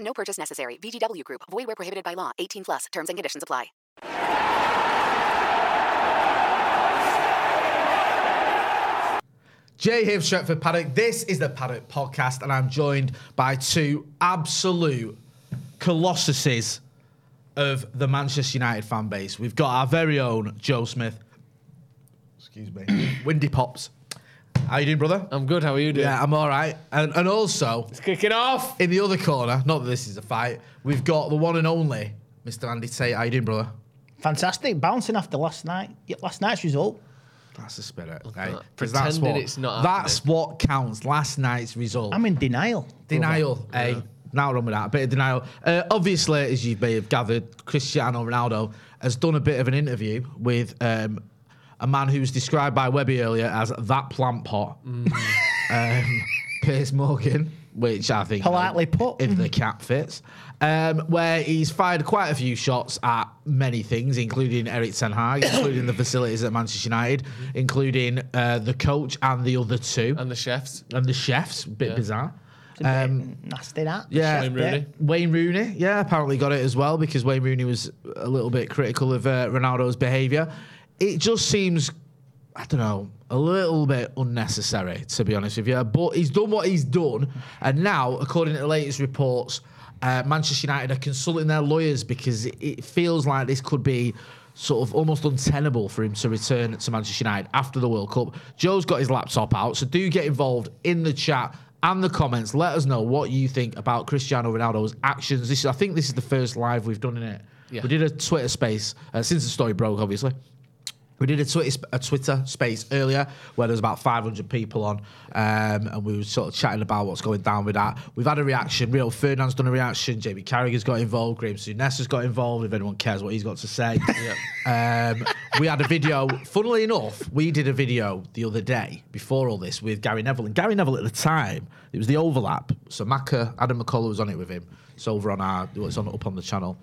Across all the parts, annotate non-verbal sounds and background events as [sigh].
No purchase necessary. VGW Group. Void where prohibited by law. 18 plus. Terms and conditions apply. Jay here Stretford Paddock. This is the Paddock Podcast, and I'm joined by two absolute colossuses of the Manchester United fan base. We've got our very own Joe Smith. Excuse me. Windy Pops. How you doing, brother? I'm good. How are you doing? Yeah, I'm all right. And, and also, it's kicking off. in the other corner, not that this is a fight, we've got the one and only Mr. Andy Tate. How you doing, brother? Fantastic, bouncing after last night. Last night's result. That's the spirit. Right? that. 'Cause that's Pretending what, it's not That's what counts. Last night's result. I'm in denial. Denial, eh? Now wrong with that. A bit of denial. Uh, obviously, as you may have gathered, Cristiano Ronaldo has done a bit of an interview with um, a man who was described by Webby earlier as that plant pot, um, Piers Morgan, which I think Politely put. if the cap fits. Um, where he's fired quite a few shots at many things, including Eric Ten Hag, including the facilities at Manchester United, including uh, the coach and the other two, And the chefs. and the chefs. Bit Yeah. bizarre. It's a bit Um, nasty that. yeah, Wayne Rooney. Wayne Rooney, yeah, apparently got it as well because Wayne Rooney was a little bit critical of uh, Ronaldo's behaviour. It just seems, I don't know, a little bit unnecessary to be honest with you. But he's done what he's done, and now, according to the latest reports, uh, Manchester United are consulting their lawyers because it, it feels like this could be sort of almost untenable for him to return to Manchester United after the World Cup. Joe's got his laptop out, so do get involved in the chat and the comments. Let us know what you think about Cristiano Ronaldo's actions. This, is, I think, this is the first live we've done in it. Yeah. We did a Twitter space uh, since the story broke, obviously. We did a Twitter, a Twitter space earlier where there was about 500 people on, um, and we were sort of chatting about what's going down with that. We've had a reaction. Rio Ferdinand's done a reaction. Jamie Carragher's got involved. Graham Souness has got involved. If anyone cares what he's got to say, [laughs] um, we had a video. Funnily enough, we did a video the other day before all this with Gary Neville, and Gary Neville at the time it was the overlap. So Macca, Adam McCullough was on it with him. It's over on our, it's on up on the channel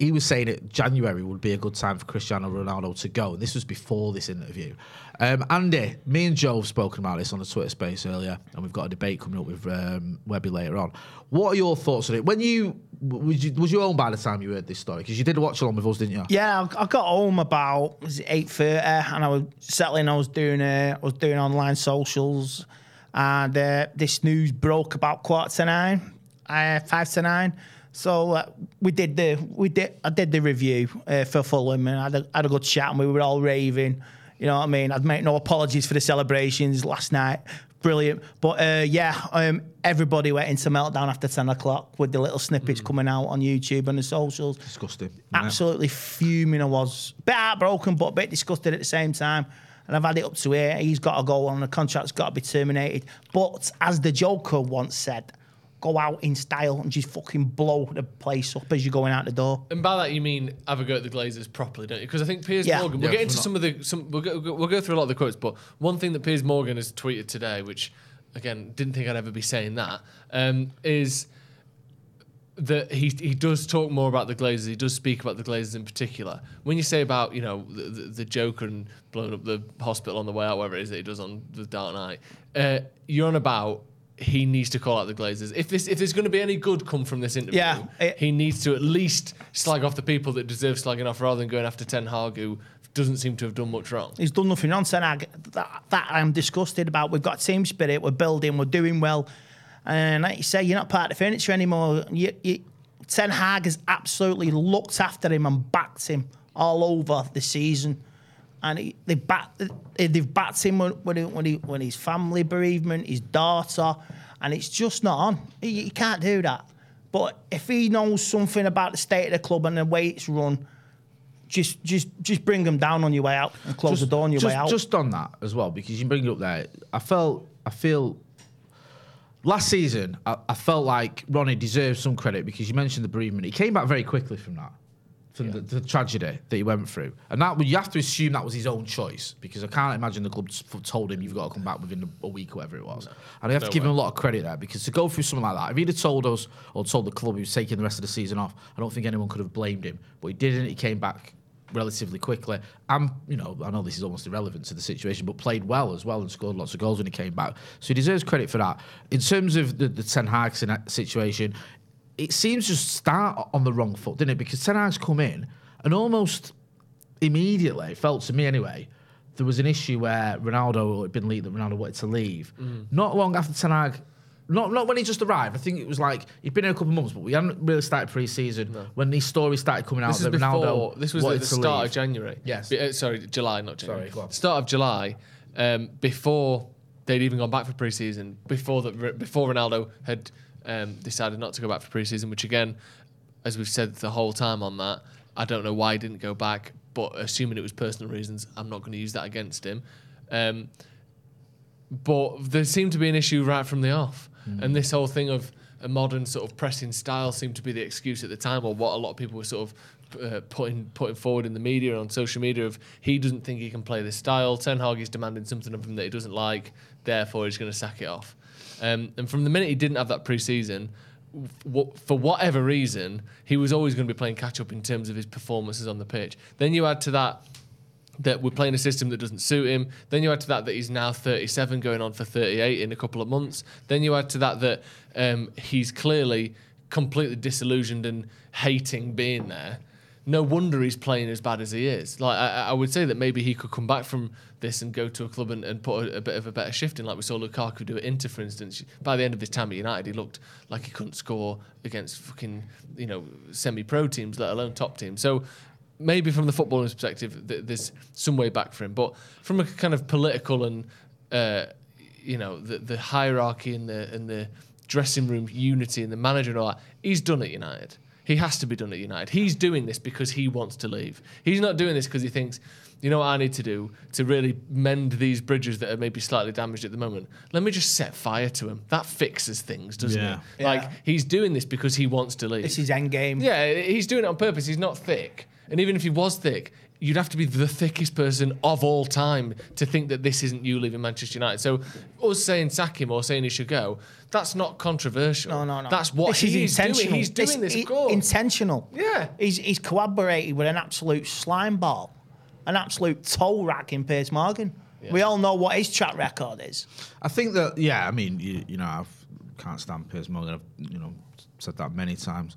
he was saying that January would be a good time for Cristiano Ronaldo to go. And this was before this interview. Um, Andy, me and Joe have spoken about this on the Twitter space earlier, and we've got a debate coming up with um, Webby later on. What are your thoughts on it? When you was you was you home by the time you heard this story? Because you did watch along with us, didn't you? Yeah, I got home about eight thirty, and I was settling. I was doing uh, I was doing online socials, and uh, this news broke about quarter to nine, uh, five to nine. So uh, we did the we did I did the review uh, for Fulham, and I had a, had a good chat, and we were all raving. You know what I mean? I'd make no apologies for the celebrations last night. Brilliant, but uh, yeah, um, everybody went into meltdown after ten o'clock with the little snippets coming out on YouTube and the socials. Disgusting. Absolutely fuming I was. Bit heartbroken, but a bit disgusted at the same time. And I've had it up to here. He's got to go on. The contract's got to be terminated. But as the Joker once said, go out in style and just fucking blow the place up as you're going out the door. And by that you mean have a go at the Glazers properly, don't you? Because I think Piers Yeah. Morgan. We'll Yeah, get into some of the some. We'll go, we'll go through a lot of the quotes, but one thing that Piers Morgan has tweeted today, which again didn't think I'd ever be saying that, um, is that he he does talk more about the Glazers. He does speak about the Glazers in particular. When you say about you know the, the, the Joker and blowing up the hospital on the way out, whatever it is that he does on the Dark Knight, uh, you're on about. He needs to call out the Glazers. If this, if there's going to be any good come from this interview, Yeah, it- he needs to at least slag off the people that deserve slagging off, rather than going after Ten Hag, who doesn't seem to have done much wrong. He's done nothing wrong. Ten Hag, that, that I'm disgusted about. We've got team spirit. We're building. We're doing well. And like you say, you're not part of the furniture anymore. You, you, Ten Hag has absolutely looked after him and backed him all over the season. And he, they back, they've backed him when, when, he, when, he, when his family bereavement, his daughter, and it's just not on. He, he can't do that. But if he knows something about the state of the club and the way it's run, just just just bring them down on your way out and close the door on your just, way out. Just on that as well, because you bring it up there. I felt, I feel. Last season, I, I felt like Ronnie deserved some credit because you mentioned the bereavement. He came back very quickly from that, from the, the tragedy that he went through, and that you have to assume that was his own choice because I can't imagine the club told him you've got to come back within a, week or whatever it was. and I have to give him a lot of credit there because to go through something like that, if he'd have told us or told the club he was taking the rest of the season off, I don't think anyone could have blamed him. But he didn't. He came back relatively quickly. And, you know, I know this is almost irrelevant to the situation, but played well as well and scored lots of goals when he came back. So he deserves credit for that. In terms of the, the Ten Hag situation, it seems to start on the wrong foot, didn't it? Because Ten Hag's come in and almost immediately, felt to me anyway, there was an issue where Ronaldo, had been leaked that Ronaldo wanted to leave. Not long after Ten Hag, not, not when he just arrived. I think it was like he'd been here a couple of months, but we hadn't really started pre-season when these stories started coming out This is that before. Ronaldo This was at the start leave. of January. Yes. Be- uh, sorry, July, not January. Sorry. Start of July, um, before they'd even gone back for pre-season, before that, before Ronaldo had um, decided not to go back for pre-season, which again, as we've said the whole time on that, I don't know why he didn't go back, but assuming it was personal reasons, I'm not going to use that against him. Um, but there seemed to be an issue right from the off, and this whole thing of a modern sort of pressing style seemed to be the excuse at the time, or what a lot of people were sort of uh, putting putting forward in the media and on social media of he doesn't think he can play this style. Ten Hag is demanding something of him that he doesn't like, therefore he's going to sack it off. Um, and from the minute he didn't have that pre-season, for whatever reason, he was always going to be playing catch up in terms of his performances on the pitch. Then you add to that that we're playing a system that doesn't suit him. Then you add to that that he's now 37, going on for 38 in a couple of months. Then you add to that that um, he's clearly completely disillusioned and hating being there. No wonder he's playing as bad as he is. Like I, I would say that maybe he could come back from this and go to a club and, and put a, a bit of a better shift in, like we saw Lukaku do at Inter, for instance. By the end of his time at United, he looked like he couldn't score against fucking you know semi-pro teams, let alone top teams. So maybe from the footballer's perspective, th- there's some way back for him. But from a kind of political and uh, you know the, the hierarchy and the and the dressing room unity and the manager and all that, he's done at United. He has to be done at United. He's doing this because he wants to leave. He's not doing this because he thinks, you know what I need to do to really mend these bridges that are maybe slightly damaged at the moment. Let me just set fire to him. That fixes things, doesn't Yeah. it? Like Yeah. he's doing this because he wants to leave. This is end game. Yeah, he's doing it on purpose. He's not thick. And even if he was thick, you'd have to be the thickest person of all time to think that this isn't you leaving Manchester United. So us saying sack him or saying he should go, that's not controversial. No, no, no. That's what this is he's doing. intentional. He's doing this, i- of course. intentional. Yeah. He's he's collaborated with an absolute slime ball, an absolute toe rack in Piers Morgan. We all know what his track record is. I think that yeah, I mean, you, you know, I can't stand Piers Morgan. I've you know said that many times.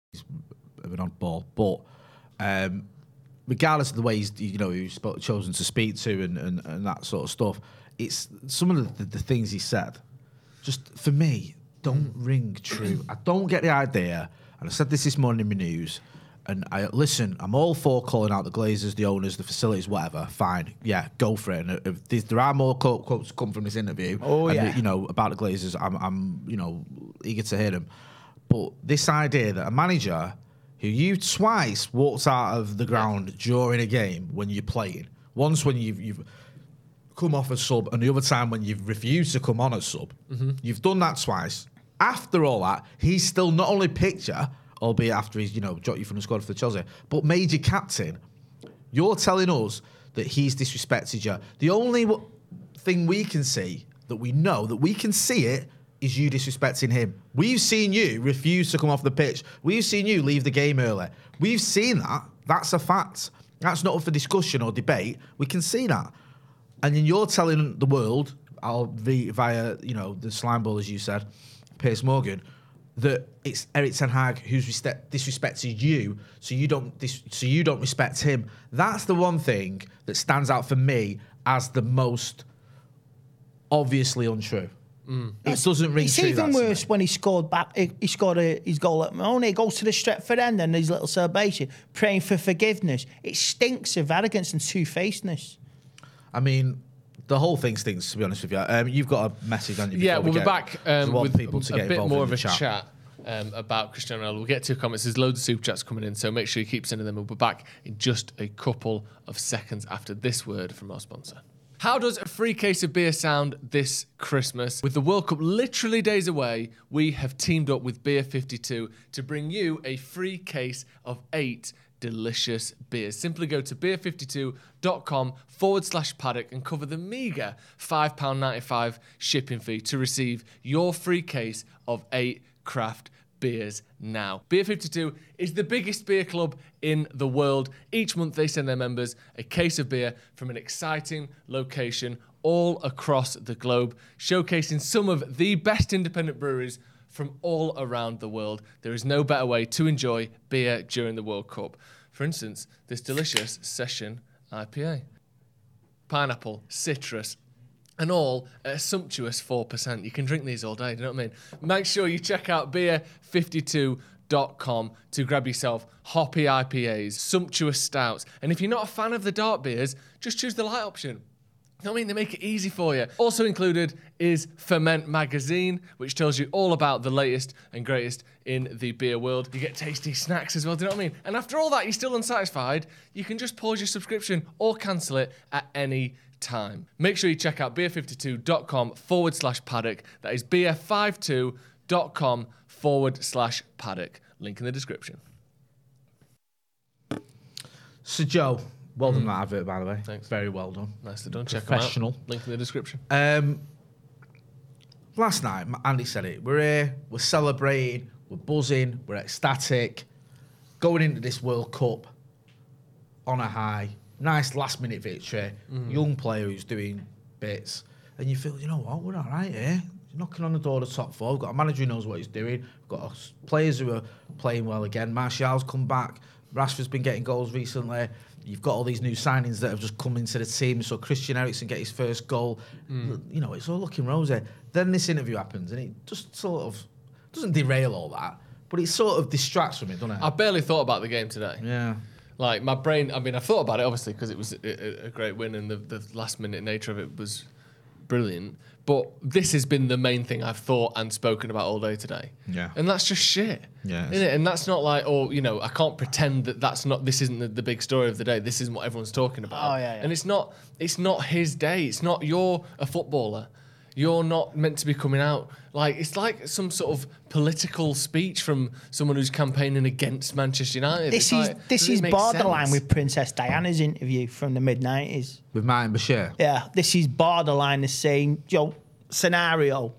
Of an oddball, but um, regardless of the way he's you know he's chosen to speak to and, and, and that sort of stuff, it's some of the, the, the things he said. Just for me, don't ring true. I don't get the idea, and I said this this morning in my news. And I listen. I'm all for calling out the Glazers, the owners, the facilities, whatever. Fine, yeah, go for it. And if there are more quotes come from this interview, Oh, and, yeah. you know about the Glazers, I'm, I'm, you know, eager to hear them. But this idea that a manager who you twice walked out of the ground during a game when you're playing, once when you've, you've come off a sub, and the other time when you've refused to come on a sub, mm-hmm. you've done that twice. After all that, he's still not only picked you, albeit after he's you know dropped you from the squad for Chelsea, but made you captain. You're telling us that he's disrespected you. The only w- thing we can see that we know that we can see it is you disrespecting him. We've seen you refuse to come off the pitch. We've seen you leave the game early. We've seen that. That's a fact. That's not up for discussion or debate. We can see that. And then you're telling the world, via, you know, the slime ball, as you said, Piers Morgan, that it's Eric Ten Hag who's respect, disrespected you, so you don't dis, so you don't respect him. That's the one thing that stands out for me as the most obviously untrue. It doesn't ring It's true. even that to me. worse when he scored back. He, he scored a, his goal at Mahoney. He goes to the Stretford end and his little celebration, praying for forgiveness. It stinks of arrogance and two facedness. I mean, the whole thing stinks. To be honest with you, um, you've got a message on you. Yeah, we'll we be get- back 'cause um, want with people to a get bit more of a chat. chat. um, about Cristiano Ronaldo. We'll get to your comments. There's loads of super chats coming in, so make sure you keep sending them. We'll be back in just a couple of seconds after this word from our sponsor. How does a free case of beer sound this Christmas? With the World Cup literally days away, we have teamed up with Beer 52 to bring you a free case of eight delicious beers. Simply go to beer52.com forward slash paddock and cover the meagre £5.95 shipping fee to receive your free case of eight craft beers now. Beer 52 is the biggest beer club in the world. Each month they send their members a case of beer from an exciting location all across the globe, showcasing some of the best independent breweries from all around the world. There is no better way to enjoy beer during the World Cup. For instance, this delicious Session IPA. Pineapple, citrus, and all at a sumptuous 4%. You can drink these all day, do you know what I mean? Make sure you check out beer52.com to grab yourself hoppy IPAs, sumptuous stouts. And if you're not a fan of the dark beers, just choose the light option. You know what I mean? They make it easy for you. Also included is Ferment Magazine, which tells you all about the latest and greatest in the beer world. You get tasty snacks as well, do you know what I mean? And after all that, you're still unsatisfied, you can just pause your subscription or cancel it at any time. Make sure you check out beer52.com forward slash paddock. That is beer52.com forward slash paddock. Link in the description. So Joe, well done that advert by the way. Thanks. Very well done. Nicely done. Check. Professional. Link in the description. Um, last night, Andy said it. We're here. We're celebrating. We're buzzing. We're ecstatic. Going into this World Cup on a high. Nice last minute victory. Mm-hmm. Young player who's doing bits, and you feel, you know what, we're all right here. Knocking on the door of the top four. We've got a manager who knows what he's doing. We've got players who are playing well again. Martial's come back. Rashford's been getting goals recently. You've got all these new signings that have just come into the team. So Christian Eriksen get his first goal. Mm. You know, it's all looking rosy. Then this interview happens, and it just sort of doesn't derail all that, but it sort of distracts from it, doesn't it? I barely thought about the game today. yeah. Like my brain, I mean, I thought about it obviously because it was a, a- a great win and the, the last minute nature of it was brilliant. But this has been the main thing I've thought and spoken about all day today. Yeah. And that's just shit. Yeah, it Isn't it? And that's not like, oh, you know, I can't pretend that that's not, this isn't the, the big story of the day. This isn't what everyone's talking about. Oh, yeah, yeah. And it's not, it's not his day. It's not, you're a footballer. You're not meant to be coming out like it's like some sort of political speech from someone who's campaigning against Manchester United. This It's is like, this does it is make borderline sense? with Princess Diana's interview from the mid nineties. With Martin Bashir. Yeah, this is borderline the same you know, scenario.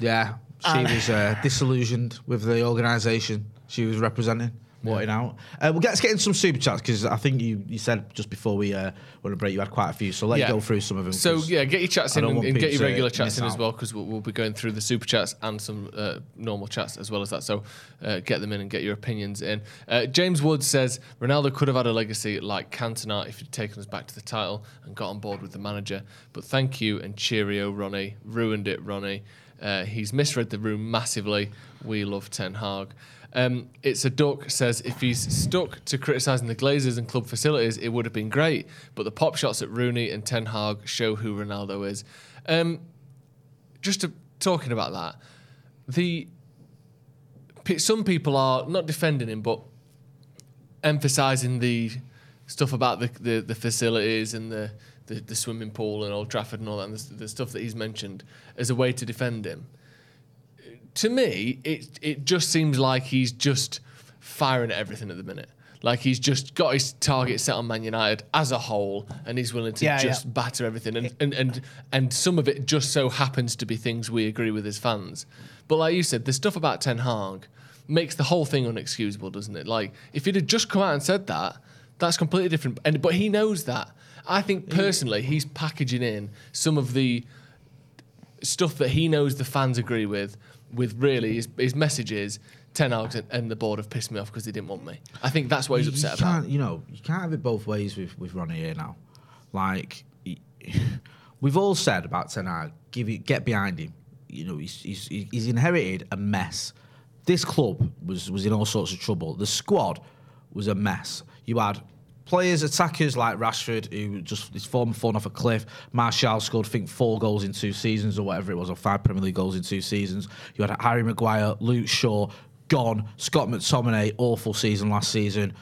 Yeah. She And- was uh, disillusioned with the organisation she was representing, wanting out. Uh, we'll get, let's get into some super chats because I think you, you said just before we uh, went to break you had quite a few. So let's Yeah. go through some of them. So yeah, get your chats in and, and get your regular chats in as well because we'll, we'll be going through the super chats and some uh, normal chats as well as that. So uh, get them in and get your opinions in. Uh, James Wood says Ronaldo could have had a legacy like Cantona if he'd taken us back to the title and got on board with the manager. But thank you and cheerio, Ronnie. Ruined it, Ronnie. Uh, he's misread the room massively. We love Ten Hag. Um, it's a duck says if he's stuck to criticising the Glazers and club facilities, it would have been great. But the pop shots at Rooney and Ten Hag show who Ronaldo is. Um, just to, talking about that, the some people are not defending him, but emphasising the stuff about the, the, the facilities and the, the, the swimming pool and Old Trafford and all that, and the, the stuff that he's mentioned as a way to defend him. To me, it it just seems like he's just firing at everything at the minute. Like he's just got his target set on Man United as a whole, and he's willing to Yeah, just yeah. batter everything. And, and and and some of it just so happens to be things we agree with as fans. But like you said, the stuff about Ten Hag makes the whole thing unexcusable, doesn't it? Like if he'd have just come out and said that, that's completely different. And but he knows that. I think personally, he's packaging in some of the stuff that he knows the fans agree with. With really his, his message is Ten Hag and- the board have pissed me off because they didn't want me. I think that's what he's you, upset you about. you know, you can't have it both ways with with Ronnie here now. Like, he- [laughs] we've all said about Ten Hag, give it, get behind him. You know, he's, he's he's inherited a mess. This club was was in all sorts of trouble. The squad was a mess. You had players, attackers like Rashford, who just his form fallen off a cliff. Martial scored, I think, four goals in two seasons or whatever it was, or five Premier League goals in two seasons. You had Harry Maguire, Luke Shaw, gone. Scott McTominay, awful season last season.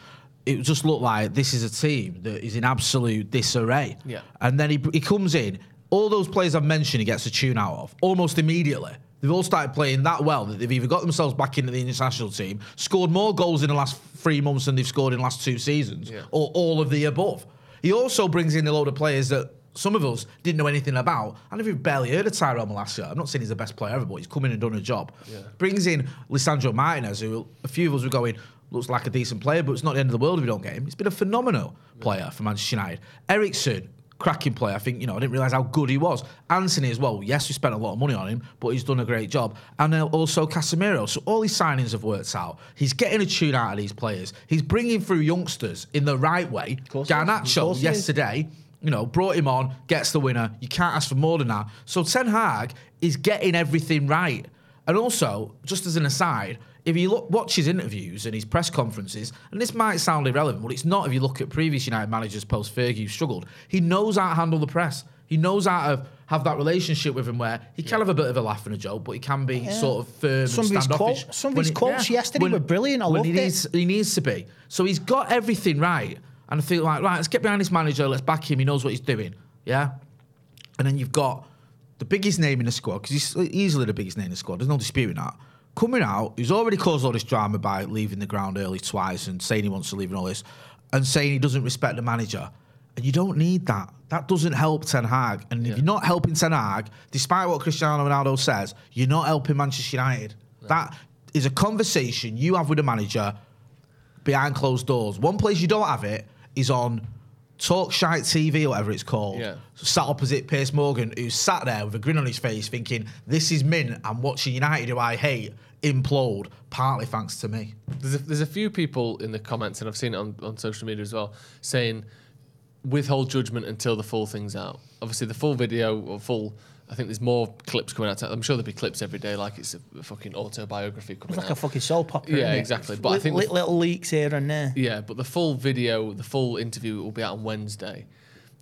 It just looked like this is a team that is in absolute disarray. Yeah. And then he, he comes in. All those players I've mentioned, he gets a tune out of almost immediately. They've all started playing that well that they've either got themselves back into the international team, scored more goals in the last three months than they've scored in the last two seasons, Yeah. or all of the above. He also brings in a load of players that some of us didn't know anything about. I never barely heard of Tyrell Malacia. I'm not saying he's the best player ever, but he's come in and done a job. Brings in Lisandro Martinez, who a few of us were going, looks like a decent player, but it's not the end of the world if we don't get him. He's been a phenomenal player for Manchester United. Eriksen, cracking player. I think, you know, I didn't realise how good he was. Antony as well. Yes, we spent a lot of money on him, but he's done a great job. And also Casemiro. So all his signings have worked out. He's getting a tune out of these players. He's bringing through youngsters in the right way. course he is. Of Garnacho course he is. yesterday, you know, brought him on, gets the winner. You can't ask for more than that. So Ten Hag is getting everything right. And also, just as an aside, if you look, watch his interviews and his press conferences, and this might sound irrelevant, but it's not if you look at previous United managers post Fergie who struggled. He knows how to handle the press. He knows how to have that relationship with him where he can have a bit of a laugh and a joke, but he can be sort of firm Some of and his standoffish. quotes- some of his quotes yesterday were brilliant. I when loved he it. he needs to be. So he's got everything right. And I feel like, right, let's get behind this manager, let's back him, he knows what he's doing. Yeah? And then you've got the biggest name in the squad, because he's easily the biggest name in the squad, there's no disputing that. Coming out, he's already caused all this drama by leaving the ground early twice and saying he wants to leave and all this, and saying he doesn't respect the manager. And you don't need that. That doesn't help Ten Hag. And if you're not helping Ten Hag, despite what Cristiano Ronaldo says, you're not helping Manchester United. That is a conversation you have with a manager behind closed doors. One place you don't have it is on Talk Shite TV whatever it's called. Yeah. Sat opposite Piers Morgan, who sat there with a grin on his face, thinking, "This is mint. I'm watching United, who I hate, implode. Partly thanks to me." There's a, there's a few people in the comments, and I've seen it on, on social media as well, saying withhold judgment until the full thing's out. Obviously, the full video or full. I think there's more clips coming out. I'm sure there'll be clips every day, like it's a, a fucking autobiography coming out. It's like out. a fucking soap opera. Yeah, innit? exactly. But I Li- think li- the- little leaks here and there. Yeah, but the full video, the full interview will be out on Wednesday.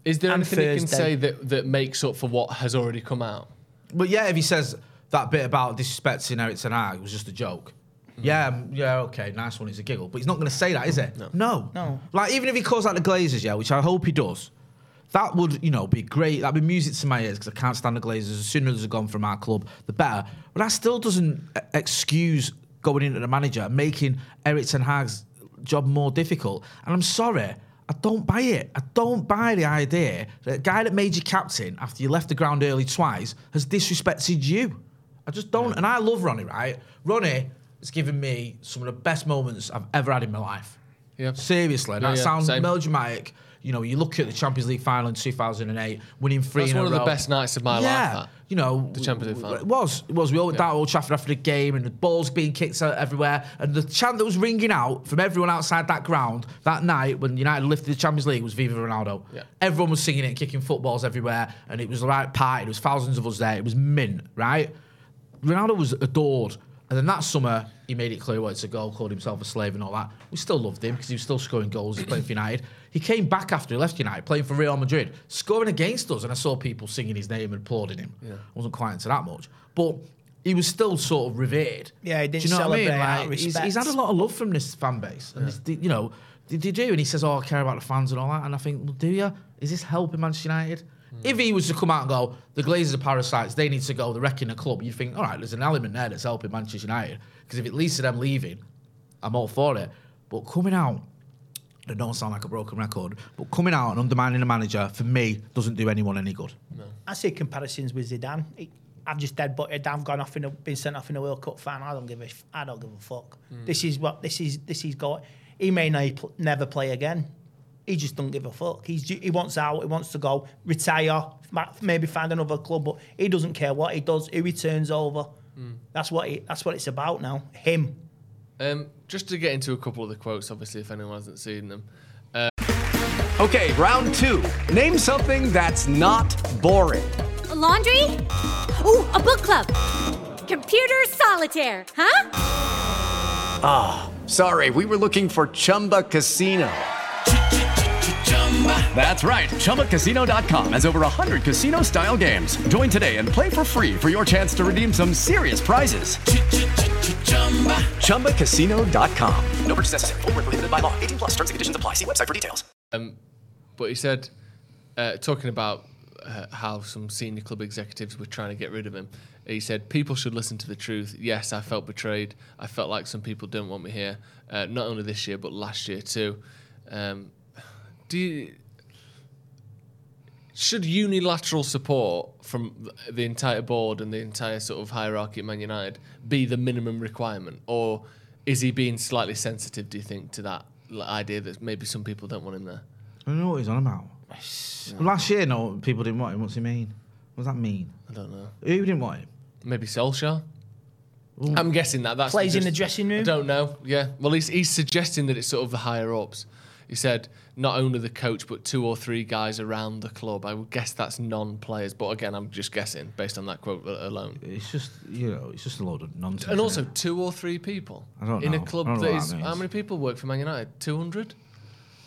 Is there And anything you can Thursday. say that, that makes up for what has already come out? But yeah, if he says that bit about disrespecting Eric Ten Hag was just a joke. Yeah, um, yeah, okay, nice one. It's a giggle, but he's not going to say that, is it? No. No. Like even if he calls out the Glazers, yeah, which I hope he does, that would you know be great. That'd be music to my ears because I can't stand the Glazers. As soon as they're gone from our club, the better. But that still doesn't excuse going into the manager making Eric Ten Hag's job more difficult. And I'm sorry. I don't buy it. I don't buy the idea that a guy that made you captain after you left the ground early twice has disrespected you. I just don't. And I love Ronnie, right? Ronnie has given me some of the best moments I've ever had in my life. Yeah. Seriously. And Yeah, that yeah, sounds same. melodramatic. You know, you look at the Champions League final in 2008, winning three That's in a one of the best nights of my life, yeah. that. You know, The Champions League final. It was. It was. We all went down to Old Trafford after the game, and the balls being kicked out everywhere, and the chant that was ringing out from everyone outside that ground that night when United lifted the Champions League was Viva Ronaldo. Yeah. Everyone was singing it, kicking footballs everywhere, and it was the right party. There was thousands of us there. It was mint, right? Ronaldo was adored. And then that summer, he made it clear what it's a goal, called himself a slave and all that. We still loved him because he was still scoring goals. He was playing for United. He came back after he left United, playing for Real Madrid, scoring against us. And I saw people singing his name and applauding him. Yeah. I wasn't quite into that much. But he was still sort of revered. Yeah, he didn't you know what I mean? out Like, he's, he's had a lot of love from this fan base, and this, you know, did you do? And he says, "Oh, I care about the fans and all that." And I think, well, do you? Is this helping Manchester United? If he was to come out and go, the Glazers are parasites, they need to go, they're wrecking the club, you think, all right, there's an element there that's helping Manchester United. Because if it leads to them leaving, I'm all for it. But coming out, I don't sound like a broken record, but coming out and undermining the manager, for me, doesn't do anyone any good. I see comparisons with Zidane. He, I've just dead butted. I've gone off in a, been sent off in a World Cup final. I don't give a f- I don't give a fuck. Hmm. This is what this is. This is got. He may not never play again. He just don't give a fuck. He's he wants out. He wants to go retire. Maybe find another club, but he doesn't care what he does. Who he turns over. That's what he, that's what it's about now. Him. Um, just to get into a couple of the quotes, obviously, if anyone hasn't seen them. Okay, round two. Name something that's not boring. A laundry? Ooh, a book club. Computer solitaire, huh? Ah, sorry, we were looking for Chumba Casino. That's right. ChumbaCasino.com has over 100 casino style games. Join today and play for free for your chance to redeem some serious prizes. ChumbaCasino.com. No purchase necessary. Void where prohibited by law. 18 plus terms and conditions apply. See website for details. Um, But he said, uh, talking about uh, how some senior club executives were trying to get rid of him, he said, People should listen to the truth. Yes, I felt betrayed. I felt like some people don't want me here, uh, not only this year, but last year too. Um, do you, should unilateral support from the entire board and the entire sort of hierarchy at Man United be the minimum requirement? Or is he being slightly sensitive, do you think, to that idea that maybe some people don't want him there? I don't know what he's on about. Last year, no, people didn't want him. What's he mean? What does that mean? I don't know. Who didn't want him? Maybe Solskjaer. I'm guessing that that's Plays in the dressing room? I don't know. Yeah. Well, he's he's suggesting that it's sort of the higher ups. He said not only the coach but two or three guys around the club. I would guess that's non-players, but again, I'm just guessing based on that quote alone. It's just, you know, it's just a load of nonsense. And also two or three people I don't in know. a club I don't know that what is that how many people work for Man United? 200?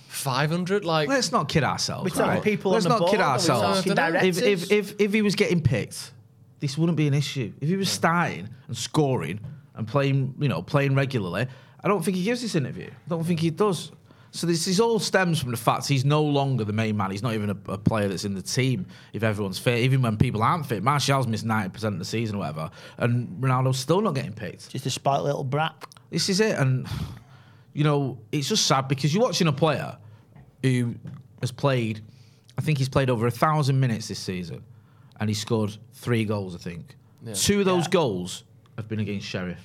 500? Like Let's not kid ourselves. We're right? people Let's on the not kid board, ourselves. If, if, if, if he was getting picked, this wouldn't be an issue. If he was starting and scoring and playing, you know, playing regularly, I don't think he gives this interview. I don't think he does. So this, this all stems from the fact he's no longer the main man. He's not even a, a player that's in the team if everyone's fit. Even when people aren't fit, Martial's missed ninety percent of the season or whatever, and Ronaldo's still not getting picked. Just a spoiled little brat. This is it, and you know it's just sad because you're watching a player who has played. I think he's played over a thousand minutes this season, and he scored three goals. I think two of those Yeah. goals have been against Sheriff,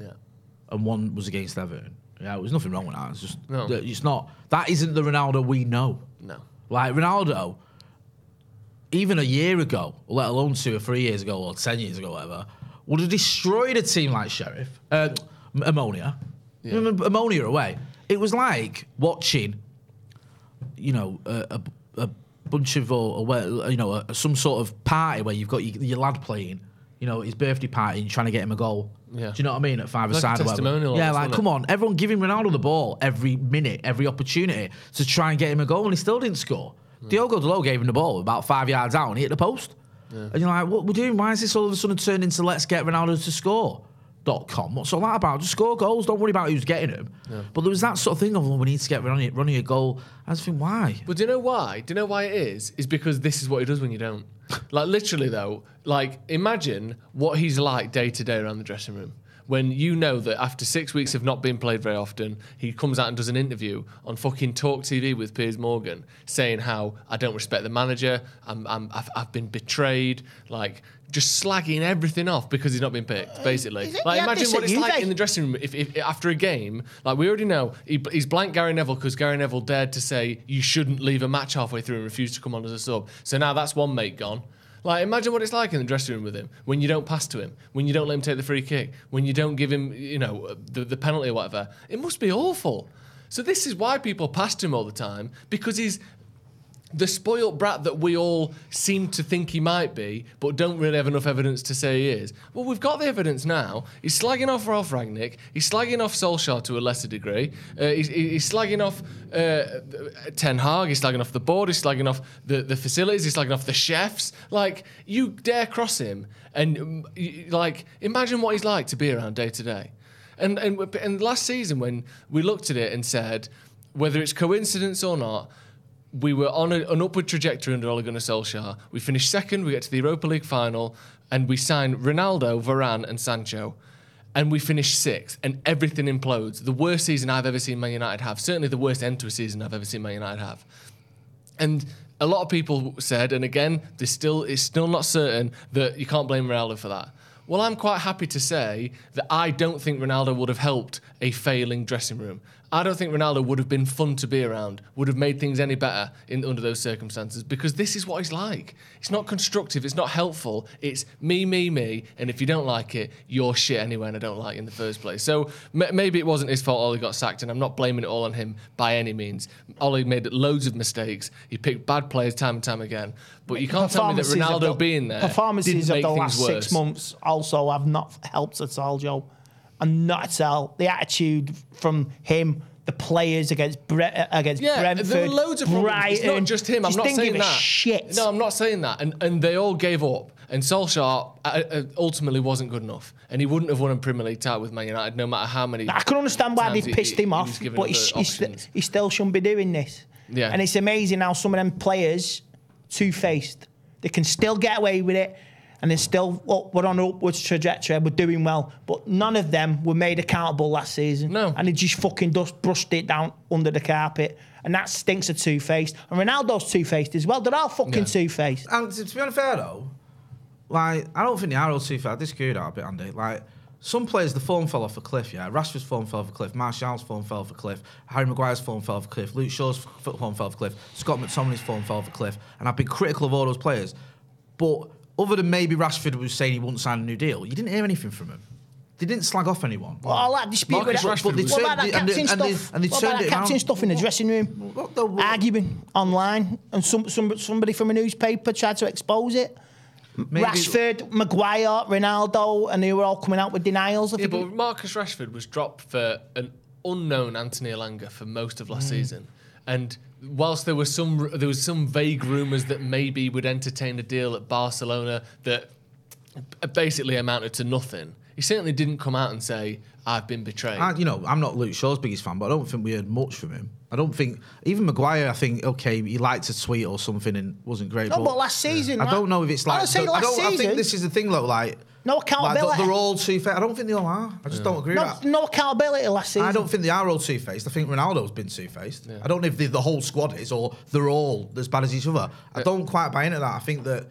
yeah. and one was against Everton. Yeah, there's nothing wrong with that. It's just No. it's not. That isn't the Ronaldo we know. No. Like Ronaldo, even a year ago, let alone two or three years ago or ten years ago, whatever, would have destroyed a team like Sheriff, uh, Omonia, Remember Omonia away. It was like watching, you know, a, a, a bunch of or, or you know, a, some sort of party where you've got your, your lad playing, you know, his birthday party and you're trying to get him a goal. Yeah. Do you know what I mean? At five Like a aside or whatever. testimonial Yeah, like come it? on, everyone giving Ronaldo the ball every minute, every opportunity to try and get him a goal, and he still didn't score. Mm. Diogo Dalot gave him the ball about five yards out, and he hit the post. And you're like, what we're doing? Why is this all of a sudden turned into let's get Ronaldo to score? Dot com. What's all that about? Just score goals. Don't worry about who's getting them. But there was that sort of thing of, well, we need to get running, Ronnie a goal. I was thinking, why? But do you know why? Do you know why it is? Is because this is what he does when you don't. Like literally though, like imagine what he's like day to day around the dressing room. When you know that after six weeks of not being played very often, he comes out and does an interview on fucking Talk TV with Piers Morgan, saying how I don't respect the manager, I'm, I'm, I've, I've been betrayed, like just slagging everything off because he's not been picked, uh, basically. is it- Like imagine what at it's like in the dressing room if, if after a game, like we already know, he, he's blanked Gary Neville because Gary Neville dared to say you shouldn't leave a match halfway through and refused to come on as a sub. So now that's one mate gone. Like imagine what it's like in the dressing room with him when you don't pass to him, when you don't let him take the free kick, when you don't give him, you know, the, the penalty or whatever. It must be awful. So this is why people pass to him all the time because he's the spoilt brat that we all seem to think he might be, but don't really have enough evidence to say he is. Well, we've got the evidence now. He's slagging off Ralf Rangnick. He's slagging off Solskjaer to a lesser degree. Uh, he's, he's slagging off uh, Ten Hag. He's slagging off the board. He's slagging off the, the facilities. He's slagging off the chefs. Like, you dare cross him. And, um, like, imagine what he's like to be around day to day. And, and, and last season, when we looked at it and said, whether it's coincidence or not, we were on a, an upward trajectory under Ole Gunnar Solskjaer. We finished second, we get to the Europa League final, and we sign Ronaldo, Varane, and Sancho. And we finish sixth, and everything implodes. The worst season I've ever seen Man United have. Certainly the worst end to a season I've ever seen Man United have. And a lot of people said, and again, there's still it's still not certain that you can't blame Ronaldo for that. Well, I'm quite happy to say that I don't think Ronaldo would have helped a failing dressing room. I don't think Ronaldo would have been fun to be around, would have made things any better in under those circumstances because this is what he's like. It's not constructive, it's not helpful. It's me, me, me, and if you don't like it, you're shit anyway, and I don't like it in the first place. So m- maybe it wasn't his fault Ollie got sacked, and I'm not blaming it all on him by any means. Ollie made loads of mistakes. He picked bad players time and time again. But you can't tell me that Ronaldo the- being there Performances didn't of the last worse. six months also have not helped at all, Joe. And not at all. The attitude from him, the players against Bre- uh, against Yeah, Brentford, there were loads of problems. It's not just him. I'm Just not saying that. Shit. No, I'm not saying that. And and they all gave up. And Solskjaer uh, uh, ultimately wasn't good enough, and he wouldn't have won a Premier League title with Man United, no matter how many. I can understand why they he- pissed he- him he off, given but he, he, st- he still shouldn't be doing this. Yeah. And it's amazing how some of them players, two faced, they can still get away with it and they're still, well, we're on an upwards trajectory, we're doing well. But none of them were made accountable last season. No. And they just fucking just brushed it down under the carpet. And that stinks of two faced. And Ronaldo's two faced as well. They're all fucking Yeah. two faced. And to, to be unfair though, like I don't think the arrow too fair. I disagree with that a bit, Andy. Like some players, the form fell off a cliff. Yeah, Rashford's form fell off a cliff. Martial's form fell off a cliff. Harry Maguire's form fell off a cliff. Luke Shaw's f- form fell off a cliff. Scott McTominay's form fell off a cliff. And I've been critical of all those players, but other than maybe Rashford was saying he wouldn't sign a new deal, you didn't hear anything from him. They didn't slag off anyone. Well, I like dispute with Marcus that. Rashford was- what about that and they- and captain they- stuff? and they what turned about that captain around. stuff in the dressing room? Arguing online, and some, some somebody from a newspaper tried to expose it. Maybe- Rashford, Maguire, Ronaldo, and they were all coming out with denials. I Yeah, think. but Marcus Rashford was dropped for an unknown Anthony Elanga for most of last Mm. season, and whilst there was some there was some vague rumours that maybe would entertain a deal at Barcelona that basically amounted to nothing. He certainly didn't come out and say I've been betrayed. I, you know, I'm not Luke Shaw's biggest fan, but I don't think we heard much from him. I don't think even Maguire. I think okay, he liked a tweet or something and wasn't great. No, but last season, I like- don't know if it's I like. would say I, last don't, I think this is the thing, though. Like No like, accountability. they're all two faced. I don't think they all are. I just don't agree no, with that. no accountability last season. I don't think they are all two faced. I think Ronaldo's been two faced. I don't know if the, the whole squad is or they're all as bad as each other. I don't quite buy into that. I think that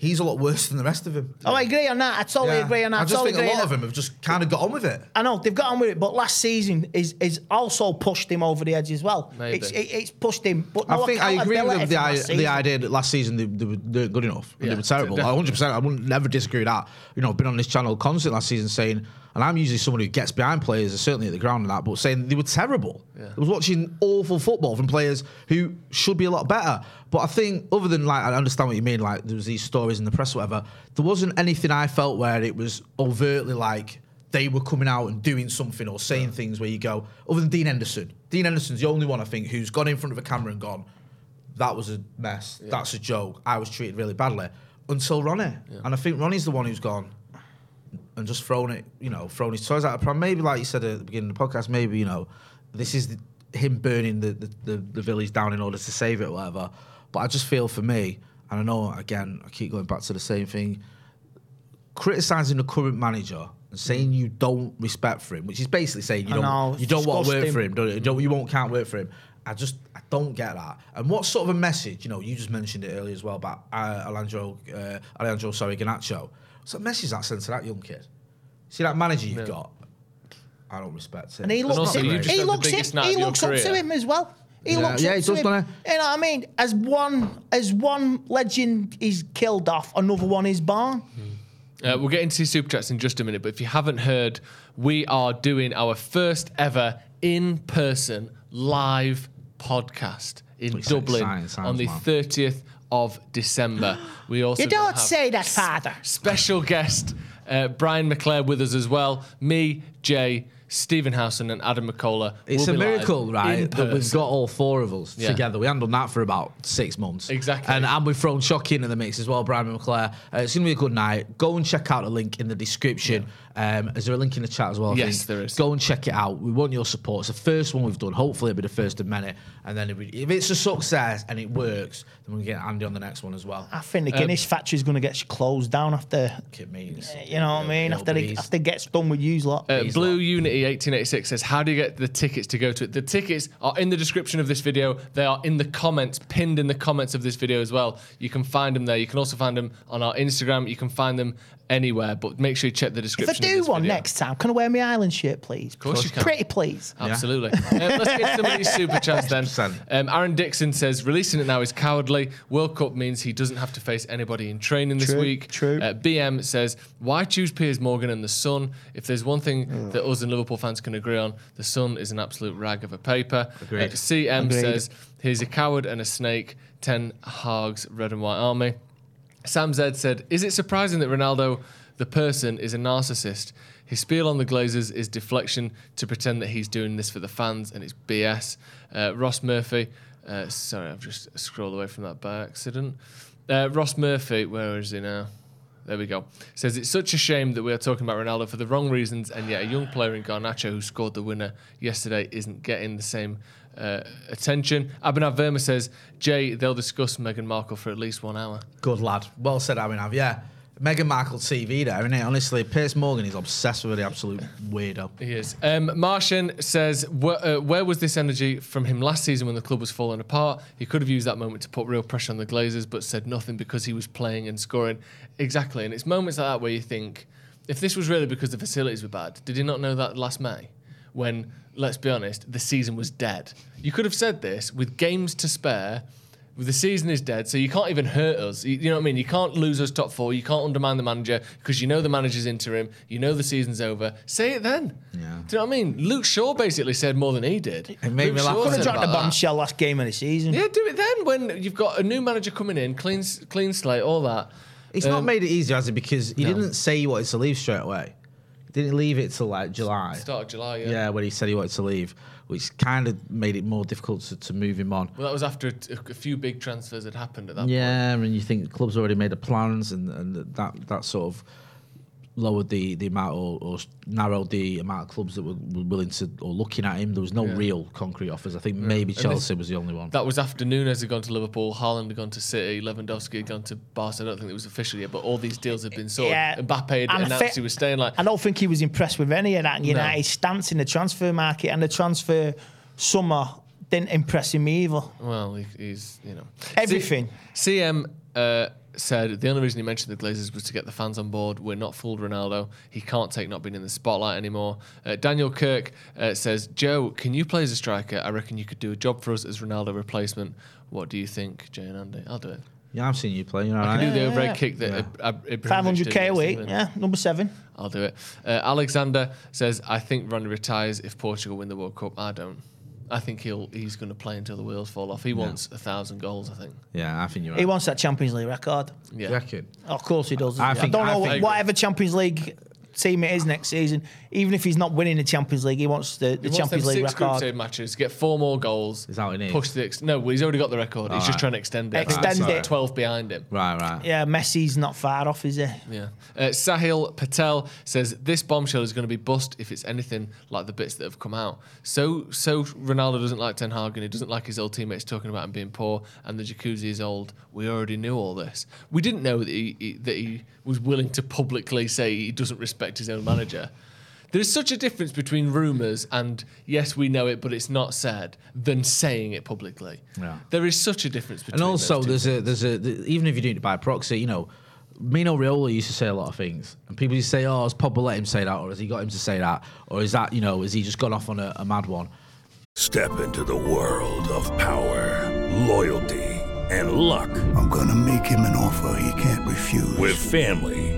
he's a lot worse than the rest of them. Oh, I agree on that. I totally Yeah. agree on that. I just totally think a lot of that. them have just kind of got on with it. I know they've got on with it, but last season is is also pushed him over the edge as well. Maybe. It's, it, it's pushed him, but no I think I agree with the, i- the idea that last season they, they, were, they weren't good enough. and Yeah, they were terrible. Definitely. 100%. I wouldn't never disagree with that. You know, I've been on this channel constant last season saying, and I'm usually someone who gets behind players, certainly at the ground and that, but saying they were terrible. I was watching awful football from players who should be a lot better. But I think, other than like, I understand what you mean, like there was these stories in the press whatever, there wasn't anything I felt where it was overtly like they were coming out and doing something or saying things where you go, other than Dean Henderson. Dean Henderson's the only one I think who's gone in front of a camera and gone, that was a mess. That's a joke. I was treated really badly until Ronnie. And I think Ronnie's the one who's gone and just thrown it, you know, thrown his toys out of pram. Maybe, like you said at the beginning of the podcast, maybe, you know, this is the, him burning the, the, the, the village down in order to save it or whatever. But I just feel for me, and I know, again, I keep going back to the same thing, criticising the current manager and saying you don't respect for him, which is basically saying you I don't know, you don't want to work for him, don't you? Don't, you won't can't work for him. I just I don't get that. And what sort of a message? You know, you just mentioned it earlier as well about uh, Alejandro, uh, Alejandro, sorry, Garnacho. What's that message that sent to that young kid? See that manager you've got? I don't respect it. And he looks, not also up, you great. just he looks, him, he looks up to him as well. He Yeah, looks yeah, up he to does, him. doesn't You know what I mean? As one as one legend is killed off, another one is born. Uh, we'll get into super chats in just a minute, but if you haven't heard, we are doing our first ever in person live podcast. in Looks Dublin exciting times, on the man. 30th of December. We [gasps] also You don't have say that, Father. special guest uh, Brian McClair with us as well. Me, Jay, Stephen Housen, and Adam McCullough. It's will a be miracle, in right? That we've got all four of us Yeah. together. We handled done that for about six months. Exactly. And, and we've thrown Chucky into the mix as well, Brian McClair. Uh, it's going to be a good night. Go and check out the link in the description. Um, is there a link in the chat as well? I Yes, think? there is. Go and check it out. We want your support. It's the first one we've done. Hopefully, it'll be the first of many. And then if, we, if it's a success and it works, then we can get Andy on the next one as well. I think the Um, Guinness factory is going to get closed down after. It means, You know what I mean? After be- it, after it gets done with you lot. Uh, Blue lot. Unity 1886 says, How do you get the tickets to go to it? The tickets are in the description of this video. They are in the comments, pinned in the comments of this video as well. You can find them there. You can also find them on our Instagram. You can find them anywhere, but make sure you check the description. if description. I of do this one video. next time, can I wear my island shirt, please? Of course you can. Pretty please. Absolutely. [laughs] Uh, let's get some of these super chats then. 100%. Um, Aaron Dixon says releasing it now is cowardly. World Cup means he doesn't have to face anybody in training this True, week. true. Uh, BM says why choose Piers Morgan and the Sun? If there's one thing that us and Liverpool fans can agree on, the Sun is an absolute rag of a paper. Agreed. Uh, CM Agreed. says he's a coward and a snake. Ten Hags Red and White Army. Sam Z said, Is it surprising that Ronaldo, the person, is a narcissist? His spiel on the Glazers is deflection to pretend that he's doing this for the fans, and it's BS. Uh, Ross Murphy, uh, sorry, I've just scrolled away from that by accident. Uh, Ross Murphy, where is he now? There we go. Says it's such a shame that we are talking about Ronaldo for the wrong reasons, and yet a young player in Garnacho who scored the winner yesterday isn't getting the same uh, attention. Abhinav Verma says, Jay, they'll discuss Meghan Markle for at least one hour. Good lad. Well said, Abhinav. Yeah. Meghan Markle TV there, isn't it? Honestly, Piers Morgan is obsessed with the absolute weirdo. He is. Um, Martian says, where, uh, where was this energy from him last season when the club was falling apart? He could have used that moment to put real pressure on the Glazers, but said nothing because he was playing and scoring. Exactly. And it's moments like that where you think, if this was really because the facilities were bad, did he not know that last May? When, let's be honest, the season was dead. You could have said this with games to spare. The season is dead, so you can't even hurt us. You, you know what I mean? You can't lose us top four. You can't undermine the manager because you know the manager's interim. You know the season's over. Say it then. Yeah. Do you know what I mean? Luke Shaw basically said more than he did. It made Luke me laugh Shaw Could he have said dropped the bombshell last game of the season. Yeah, do it then when you've got a new manager coming in, clean, clean slate, all that. He's not Um, made it easier, has he? Because he no. didn't say he wanted to leave straight away. He didn't leave it till like July. Start of July, yeah. Yeah, when he said he wanted to leave, which kind of made it more difficult to, to move him on. Well, that was after a, a few big transfers had happened at that point. Yeah, and you think the club's already made the plans, and, and that that sort of lowered the, the amount or, or narrowed the amount of clubs that were, were willing to or looking at him. There was no Yeah. real concrete offers. I think maybe And Chelsea this- was the only one. That was after Nunez had gone to Liverpool, Haaland had gone to City, Lewandowski had gone to Barca. I don't think it was official yet, but all these deals had been sorted. Yeah. Mbappe had And I announced thi- he was staying. Like, I don't think he was impressed with any of that United stance in the transfer market and the transfer summer didn't impress him either. well, he, he's you know Everything. C- CM uh, said the only reason he mentioned the Glazers was to get the fans on board. We're not fooled, Ronaldo. He can't take not being in the spotlight anymore. Uh, Daniel Kirk uh, says, Joe, can you play as a striker? I reckon you could do a job for us as Ronaldo replacement. What do you think, Jay and Andy? I'll do it. yeah, I've seen you play. You know, I can right? do the Yeah, overhead yeah. kick that Yeah. Ib- Ib- Ibrahimovic 500k a week, yeah, number seven. I'll do it. Uh, Alexander says, I think Ronnie retires if Portugal win the World Cup. I don't. I think he'll he's going to play until the wheels fall off. He wants a thousand goals, I think. Yeah, I think you're right. He wants that Champions League record. Yeah. You? Of course he does. I I, think- don't I know think- whatever Champions League team it is next season. Even if he's not winning the Champions League, he wants the, the He wants Champions them League six group record. stage matches, get four more goals. Is that what he needs? Push the ex- no, well, he's already got the record. he's just trying to extend it. Extend there's it. Twelve behind him. Right, right. Yeah, Messi's not far off, is he? Yeah. Uh, Sahil Patel says this bombshell is going to be bust if it's anything like the bits that have come out. So, so Ronaldo doesn't like Ten Hag and he doesn't like his old teammates talking about him being poor and the jacuzzi is old. We already knew all this. We didn't know that he, he that he was willing to publicly say he doesn't respect his own manager. There's such a difference between rumours and yes, we know it, but it's not said, than saying it publicly. Yeah. There is such a difference between. And also, those two there's a there's a th- even if you're doing it by proxy, you know, Mino Raiola used to say a lot of things, and people used to say, "Oh, has Pogba let him say that, or has he got him to say that, or is that you know, has he just gone off on a, a mad one?" Step into the world of power, loyalty, and luck. I'm gonna make him an offer he can't refuse. With family,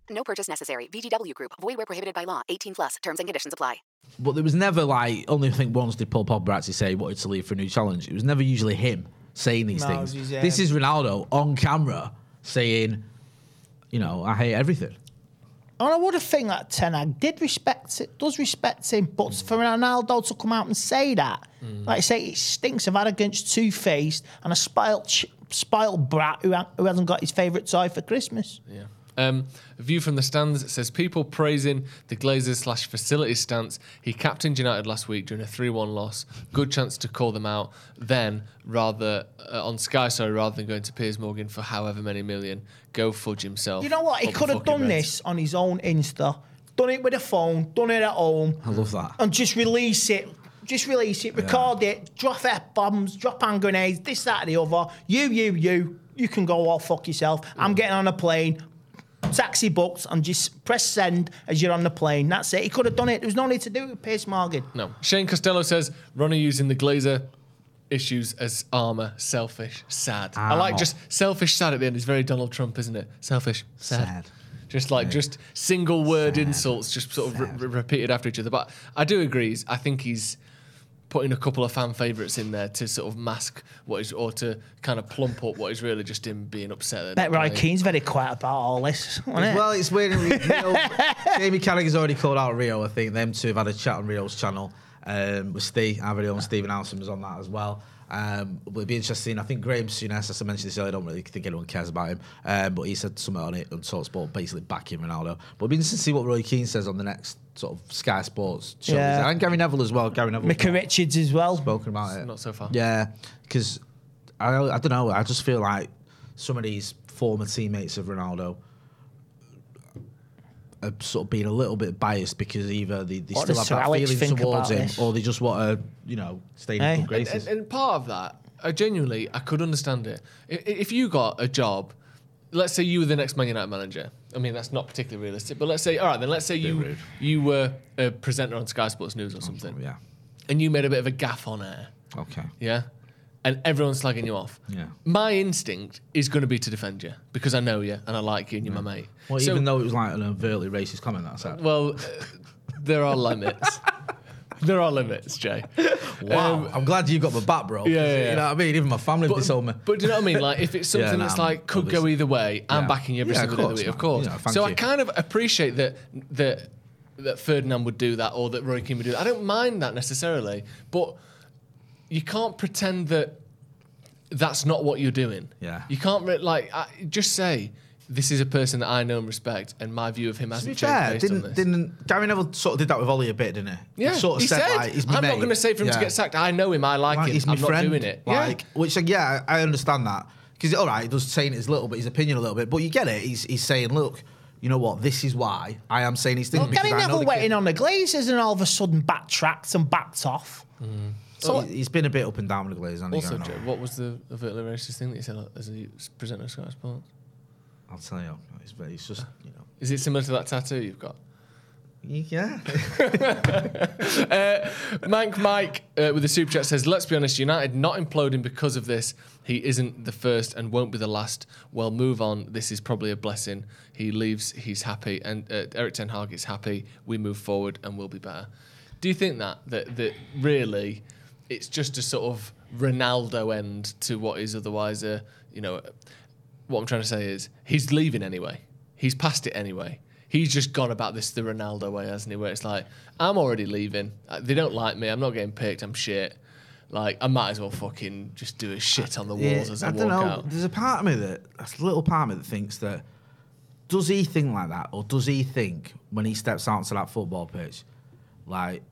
No purchase necessary. VGW Group. Void where prohibited by law. 18 plus. Terms and conditions apply. But there was never like only I think once did Paul Pogba actually say he wanted to leave for a new challenge. It was never usually him saying these No, things. it was, um, This is Ronaldo on camera saying, you know, I hate everything. And I would have think that Ten Hag did respect it, does respect him, but Mm. for Ronaldo to come out and say that, like I say, it stinks of arrogance, two faced, and a spoiled, spoiled brat who, ha- who hasn't got his favourite toy for Christmas. Yeah. Um, a view from the stands says people praising the Glazers slash facilities stance. He captained United last week during a 3 1 loss. Good chance to call them out then, rather uh, on Sky, sorry, rather than going to Piers Morgan for however many million. Go fudge himself. You know what? He could have done Reds. this on his own Insta, done it with a phone, done it at home, I love that. and just release it. Just release it, record it, drop F bombs, drop hand grenades, this, that, and the other. You, you, you, you can go all fuck yourself. I'm getting on a plane, taxi booked, and just press send as you're on the plane. That's it. He could have done it. There was no need to do it with Piers Morgan. No. Shane Costello says Ronnie using the Glazer issues as armor. Selfish, sad. I like just selfish, sad at the end. It's very Donald Trump, isn't it? Selfish, sad. Sad. Just like just single word insults, just sort of re- re- repeated after each other. But I do agree. I think he's putting a couple of fan favourites in there to sort of mask what is, or to kind of plump up what is really just him being upset. That Bet they're Roy. Keane's very quiet about all this. wasn't it? Well, it's weird. [laughs] Rio, Jamie Carragher's already called out Rio. I think them two have had a chat on Rio's channel um, with Steve. Our very own Stephen Alson was on that as well. Um, but it'd be interesting. I think Graham Souness, as I mentioned this earlier, I don't really think anyone cares about him. Um, but he said something on it on Talksport, basically backing Ronaldo. But it'd be interesting to see what Roy Keane says on the next sort of Sky Sports show. Yeah. And Gary Neville as well. Gary Neville Mickey Richards as well. spoken about it. Not so far. Yeah, because I, I don't know. I just feel like some of these former teammates of Ronaldo are sort of being a little bit biased because either they, they What still does have Sir that Alex feeling think towards about him, this? or they just want to, you know, stay in Hey. good And, graces. and, and part of that, I genuinely, I could understand it. I- i- If you got a job, let's say you were the next Man United manager. I mean, that's not particularly realistic, but let's say, all right, then let's say you you were a presenter on Sky Sports News or something, yeah. and you made a bit of a gaff on air, Okay. yeah, and everyone's slagging you off. Yeah. My instinct is going to be to defend you because I know you and I like you and you're my mate. Well, So- even though it was like an overtly racist comment that I well, uh, there are limits. [laughs] there are limits, Jay. Wow, Um, I'm glad you got my back, bro. Yeah, yeah, You know what I mean? Even my family But, disown me. but do you know what I mean? Like, if it's [laughs] something Yeah, that's like could go either way, I'm backing you every Yeah, single of day of course, the week, of course. You know, so I kind of appreciate that that that Ferdinand would do that or that Roy Keane would do that. I don't mind that necessarily, but you can't pretend that that's not what you're doing. Yeah. You can't re- like I, just say this is a person that I know and respect, and my view of him To be hasn't changed fair, based didn't, this. didn't Gary Neville sort of did that with Ollie a bit, didn't he? yeah, he sort of he said, said, like, he's my I'm not going to say for him to get sacked. I know him. I like, Like, him. he's my I'm friend. not doing it. Like, yeah. which like, yeah, I understand that because all right, he does saying his little bit, his opinion a little bit, but you get it. He's he's saying, look, you know what? This is why I am saying these things. Well, because Gary I know Neville the waiting on the Glazers and all of a sudden backtracked and backed off. Mm. So he's been a bit up and down with the Glazers. hasn't he, Also, going on? what was the overtly racist thing that you said as a presenter of Sky Sports? I'll tell you, it's, very- it's just you know, Is it similar to that tattoo you've got? yeah. [laughs] [laughs] Uh, Mank Mike uh, with the super chat says, "Let's be honest, United not imploding because of this. He isn't the first and won't be the last. Well, move on. This is probably a blessing. He leaves. He's happy, and uh, Erik Ten Hag is happy. We move forward, and we'll be better." Do you think that that that really, it's just a sort of Ronaldo end to what is otherwise a you know, what I'm trying to say is he's leaving anyway. He's past it anyway. He's just gone about this the Ronaldo way, hasn't he? Where it's like, I'm already leaving. Uh, They don't like me. I'm not getting picked. I'm shit. Like, I might as well fucking just do a shit on the walls as I, I walk don't know. out. There's a part of me that, that's a little part of me that thinks that, does he think like that, or does he think when he steps out onto that football pitch, like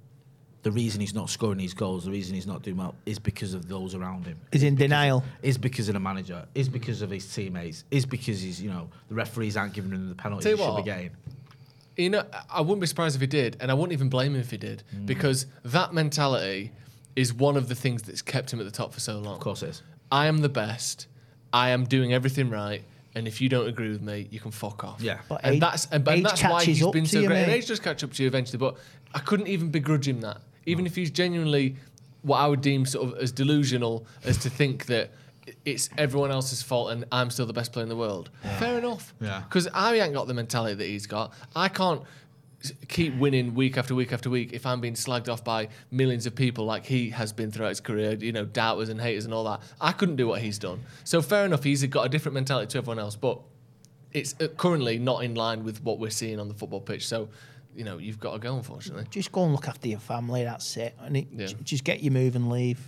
the reason he's not scoring these goals, the reason he's not doing well, is because of those around him. Is in denial. Is because of the manager. Is because of his teammates. Is because he's you know the referees aren't giving him the penalties Tell he you should be getting. you know, I wouldn't be surprised if he did, and I wouldn't even blame him if he did, Mm. because that mentality is one of the things that's kept him at the top for so long. Of course it is. I am the best. I am doing everything right. And if you don't agree with me, you can fuck off. Yeah. But and age- that's and, and that's why catches he's up been to so you, great. And mate. age does catch up to you eventually. But I couldn't even begrudge him that, even if he's genuinely what I would deem sort of as delusional as to think that it's everyone else's fault and I'm still the best player in the world. Fair enough. Yeah. Because I ain't got the mentality that he's got. I can't keep winning week after week after week if I'm being slagged off by millions of people like he has been throughout his career, you know, doubters and haters and all that. I couldn't do what he's done. So fair enough, he's got a different mentality to everyone else, but it's uh, currently not in line with what we're seeing on the football pitch. So, you know, you've got to go, unfortunately. Just go and look after your family. That's it. And it, Yeah. j- just get your move and leave.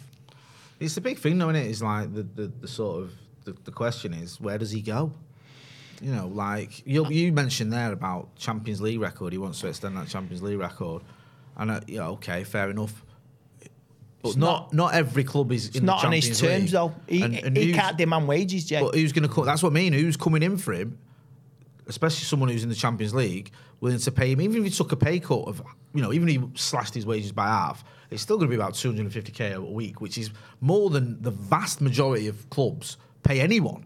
It's the big thing, though, isn't it? It's like the, the, the sort of the, the question is where does he go? You know, like you you mentioned there about Champions League record. He wants to extend that Champions League record, and uh, yeah, okay, fair enough. But It's not, not every club is It's in not the on his terms League. though. He, And- and he can't demand wages, Jay. But who's going to come? That's what I mean. Who's coming in for him? Especially someone who's in the Champions League, willing to pay him, even if he took a pay cut of, you know, even if he slashed his wages by half, it's still going to be about 250k a week, which is more than the vast majority of clubs pay anyone.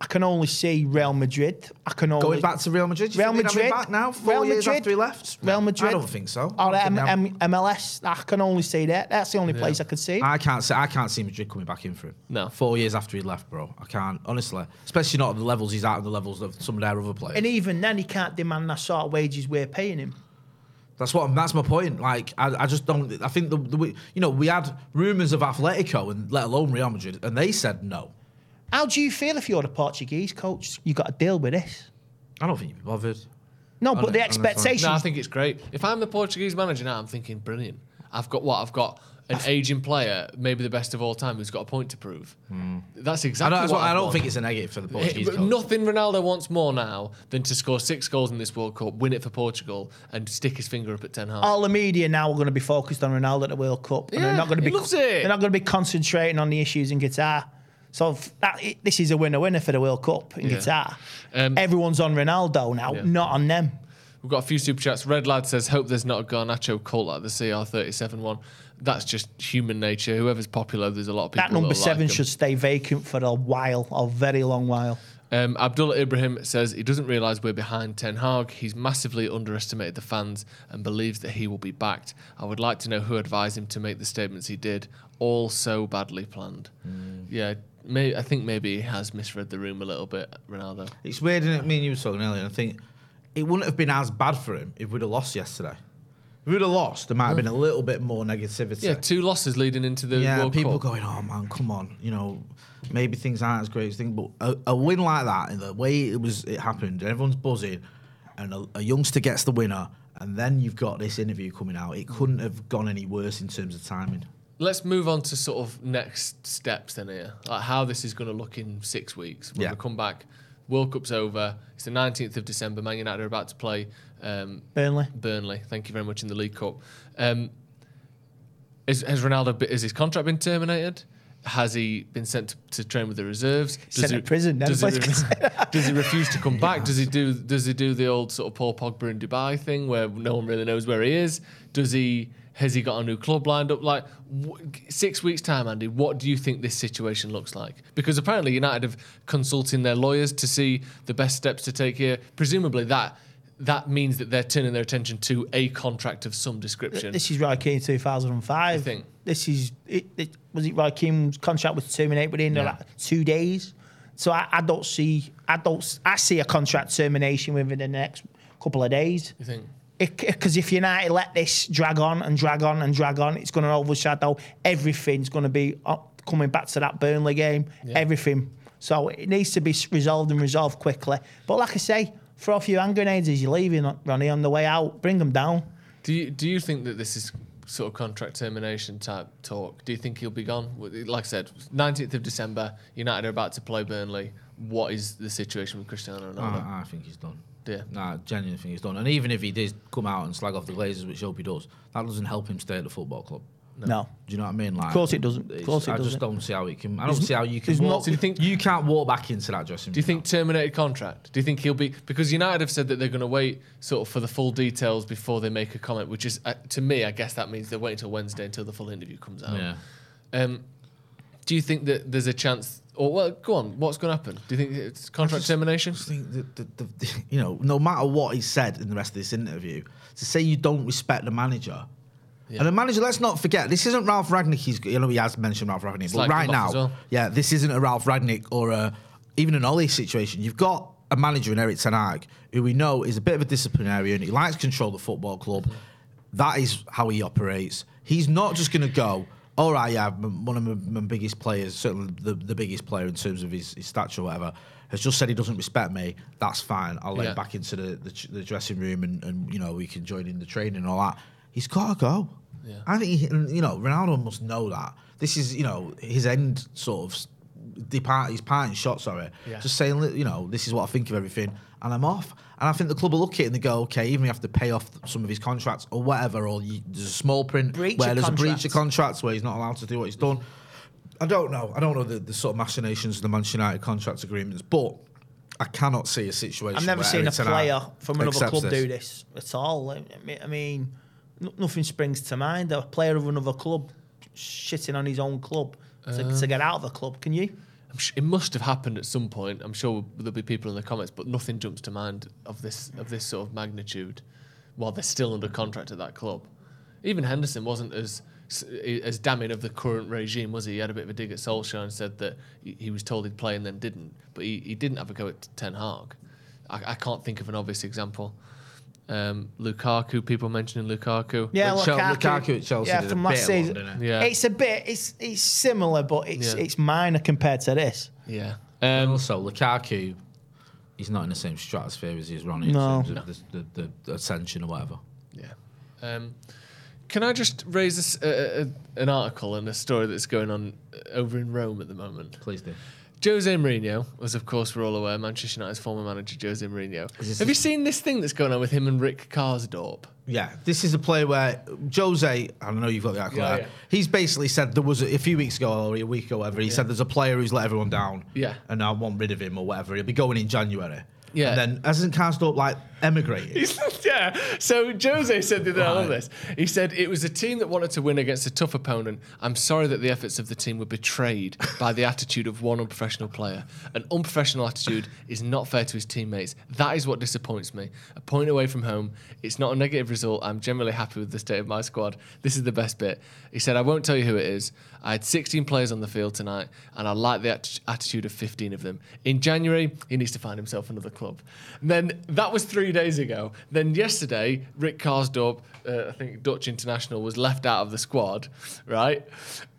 I can only see Real Madrid. I can only Going back to Real Madrid, you Real think they'd have him Madrid back now, four Real years Madrid, after he left? Real Madrid. I don't think so. Or I don't M- think they have- M- MLS. I can only see that. That's the only place I could see. I can't see. I can't see Madrid coming back in for him. No. four years after he left, bro. I can't honestly, especially not at the levels he's at, and the levels of some of their other players. and even then, he can't demand that sort of wages we're paying him. That's what. That's my point. Like, I, I just don't. I think the, the you know we had rumours of Atletico and let alone Real Madrid, and they said no. How do you feel if you're the Portuguese coach? You've got to deal with this. I don't think you'd be bothered. No, but the I expectations. No, I think it's great. If I'm the Portuguese manager now, I'm thinking brilliant. I've got what? I've got an aging player, maybe the best of all time, who's got a point to prove. Hmm. That's I exactly don't, what what- I I'd don't think it's a negative for the Portuguese but coach. Nothing Ronaldo wants more now than to score six goals in this World Cup, win it for Portugal, and stick his finger up at Ten Hag. all the media now are going to be focused on Ronaldo at the World Cup, and Yeah, they're not going to he be. loves it. They're not going to be concentrating on the issues in Qatar. So that, it, this is a winner-winner for the World Cup in Yeah. Qatar. Um, Everyone's on Ronaldo now, Yeah. not on them. We've got a few super chats. Red Lad says, Hope there's not a Garnacho cult like the CR37 one. That's just human nature. Whoever's popular, there's a lot of people That number like seven should stay vacant for a while, a very long while. Um, Abdullah Ibrahim says he doesn't realise we're behind Ten Hag. He's massively underestimated the fans and believes that he will be backed. I would like to know who advised him to make the statements he did. All so badly planned. Yeah, may, I think maybe he has misread the room a little bit, Ronaldo. It's weird, isn't it? Me and you were talking earlier. and I think it wouldn't have been as bad for him if we'd have lost yesterday. If we'd have lost, there might have been a little bit more negativity. Yeah, two losses leading into the yeah, World people Cup. going, "Oh man, come on," you know, maybe things aren't as great as things, but a, a win like that, and the way it was, it happened, and everyone's buzzing, and a, a youngster gets the winner, and then you've got this interview coming out. It couldn't have gone any worse in terms of timing. Let's move on to sort of next steps then here, like how this is going to look in six weeks when Yeah. we come back. World Cup's over. It's the 19th of December. Man United are about to play um, Burnley. Burnley. Thank you very much in the League Cup. Um, is, has Ronaldo? Is his contract been terminated? Has he been sent to, to train with the reserves? Sent to prison, Does he, does he refuse to come [laughs] back? Does he do? Does he do the old sort of Paul Pogba in Dubai thing where no one really knows where he is? Does he? Has he got a new club lined up? Like six weeks time, Andy. What do you think this situation looks like? Because apparently United have consulting their lawyers to see the best steps to take here. Presumably that that means that they're turning their attention to a contract of some description. This is Roy Keane 2005. You think? This is it, it was it Roy Keane's contract was terminated within Yeah. like two days. So I, I don't see I don't I see a contract termination within the next couple of days. you think? Because if United let this drag on and drag on and drag on, it's going to overshadow everything's going to be up, coming back to that Burnley game. Everything. So it needs to be resolved and resolved quickly. But like I say, throw a few hand grenades as you're leaving, Ronnie, on the way out. Bring them down. Do you do you think that this is sort of contract termination type talk? Do you think he'll be gone? Like I said, 19th of December, United are about to play Burnley. What is the situation with Cristiano Ronaldo? I, I think he's done. Yeah. Nah, I genuinely think he's done. And even if he did come out and slag off the Glazers, which I hope he does, that doesn't help him stay at the football club. No. Do you know what I mean? Like, Of course it doesn't. Of course it I just doesn't. don't see how it can. I don't There's- see how you can walk. not- Do you think- you can't walk back into that dressing room? Do you think terminated contract? Do you think he'll be because United have said that they're going to wait sort of for the full details before they make a comment, which is uh, to me, I guess that means they're waiting until Wednesday until the full interview comes out. Yeah. Um, do you think that there's a chance? Or well, go on. What's going to happen? Do you think it's contract termination? I think that the, the, the, [laughs] you know, no matter what he said in the rest of this interview, to say you don't respect the manager. And the manager, let's not forget, this isn't Ralf Rangnick. He's, you know, he has mentioned Ralf Rangnick, but like right now, well. yeah, this isn't a Ralf Rangnick or a, even an Ollie situation. You've got a manager in Erik Ten Hag who we know is a bit of a disciplinarian. He likes to control the football club. Mm. That is how he operates. He's not just going to go. All right, yeah, one of my, my biggest players, certainly the, the biggest player in terms of his, his stature or whatever, has just said he doesn't respect me. That's fine. I'll let Yeah. him back into the, the, the dressing room and, and, you know, we can join in the training and all that. He's got to go. I think, he, you know, Ronaldo must know that. This is, you know, his end sort of depart, his parting shot, sorry. Yeah. Just saying, you know, this is what I think of everything, and I'm off. And I think the club will look at it and they go, okay, even if you have to pay off some of his contracts or whatever, or you, there's a small print Breach where there's a breach of contracts where he's not allowed to do what he's done. I don't know. I don't know the, the sort of machinations of the Manchester United contract agreements, but I cannot see a situation. I've never where seen a player from another club this. do this at all. I mean, I mean, n- nothing springs to mind. A player of another club shitting on his own club to, to um, get out of the club. Can you? Sh- it must have happened at some point. I'm sure there'll be people in the comments, but nothing jumps to mind of this of this sort of magnitude while they're still under contract at that club. Even Henderson wasn't as as damning of the current regime, was he? He had a bit of a dig at Solskjaer and said that he, he was told he'd play and then didn't. But he, he didn't have a go at Ten Hag. I, I can't think of an obvious example. Um, Lukaku, people mentioning Lukaku. Yeah, But Lukaku, Lukaku at Chelsea Yeah, did from bit last of one, season. didn't? Yeah. It's a bit. It's it's similar, but it's Yeah. it's minor compared to this. Yeah. And Um, also, Lukaku, he's not in the same stratosphere as he is Ronnie No. in terms of the, the, the ascension or whatever. Yeah. Um, can I just raise this, uh, uh, an article and a story that's going on uh, over in Rome at the moment? Please do. Jose Mourinho was, of course, we're all aware, Manchester United's former manager, Jose Mourinho. Have you seen this thing that's going on with him and Rick Karsdorp? Yeah, this is a play where Jose, I don't know you've got the article Yeah, there, yeah. he's basically said there was a, a few weeks ago or a week ago, whatever, he said there's a player who's let everyone down. Yeah. And I want rid of him or whatever. He'll be going in January. Yeah. And then hasn't Karsdorp like emigrated? yeah. So Jose said the other day, I love Right. this. He said it was a team that wanted to win against a tough opponent. I'm sorry that the efforts of the team were betrayed by the attitude of one unprofessional player. An unprofessional attitude is not fair to his teammates. That is what disappoints me. A point away from home. It's not a negative result. I'm generally happy with the state of my squad. This is the best bit. He said, I won't tell you who it is. I had 16 players on the field tonight, and I like the atti- attitude of 15 of them. In January, he needs to find himself another club. And then that was three days ago. Then yesterday, Rick Karsdorp, uh, I think Dutch international, was left out of the squad, right?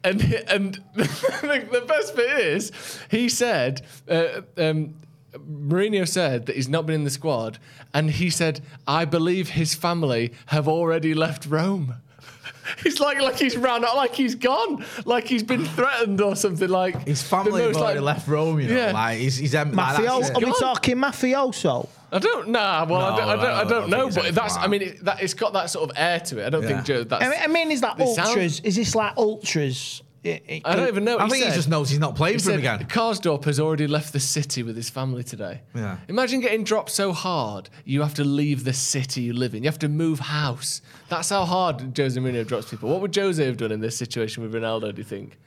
And and [laughs] the, the best bit is, he said, uh, um, Mourinho said that he's not been in the squad, and he said, I believe his family have already left Rome. [laughs] He's like like he's ran out, like he's gone, like he's been [sighs] threatened or something. Like His family have most, already like- left Rome, you know. Yeah. Like, he's, he's em- Mafioso? it. Are we Gone. talking mafioso? I don't nah. Well, I don't. I don't, I I don't, don't know. But that's. like I mean, it, that it's got that sort of air to it. I don't Yeah. think Joe. That's. I mean, I mean, is that They sound- ultras? Is this like ultras? It- it I don't even know. I He think he just knows he's not playing He for him again. Karsdorp has already left the city with his family today. Yeah. Imagine getting dropped so hard you have to leave the city you live in. You have to move house. That's how hard Jose Mourinho drops people. What would Jose have done in this situation with Ronaldo? Do you think?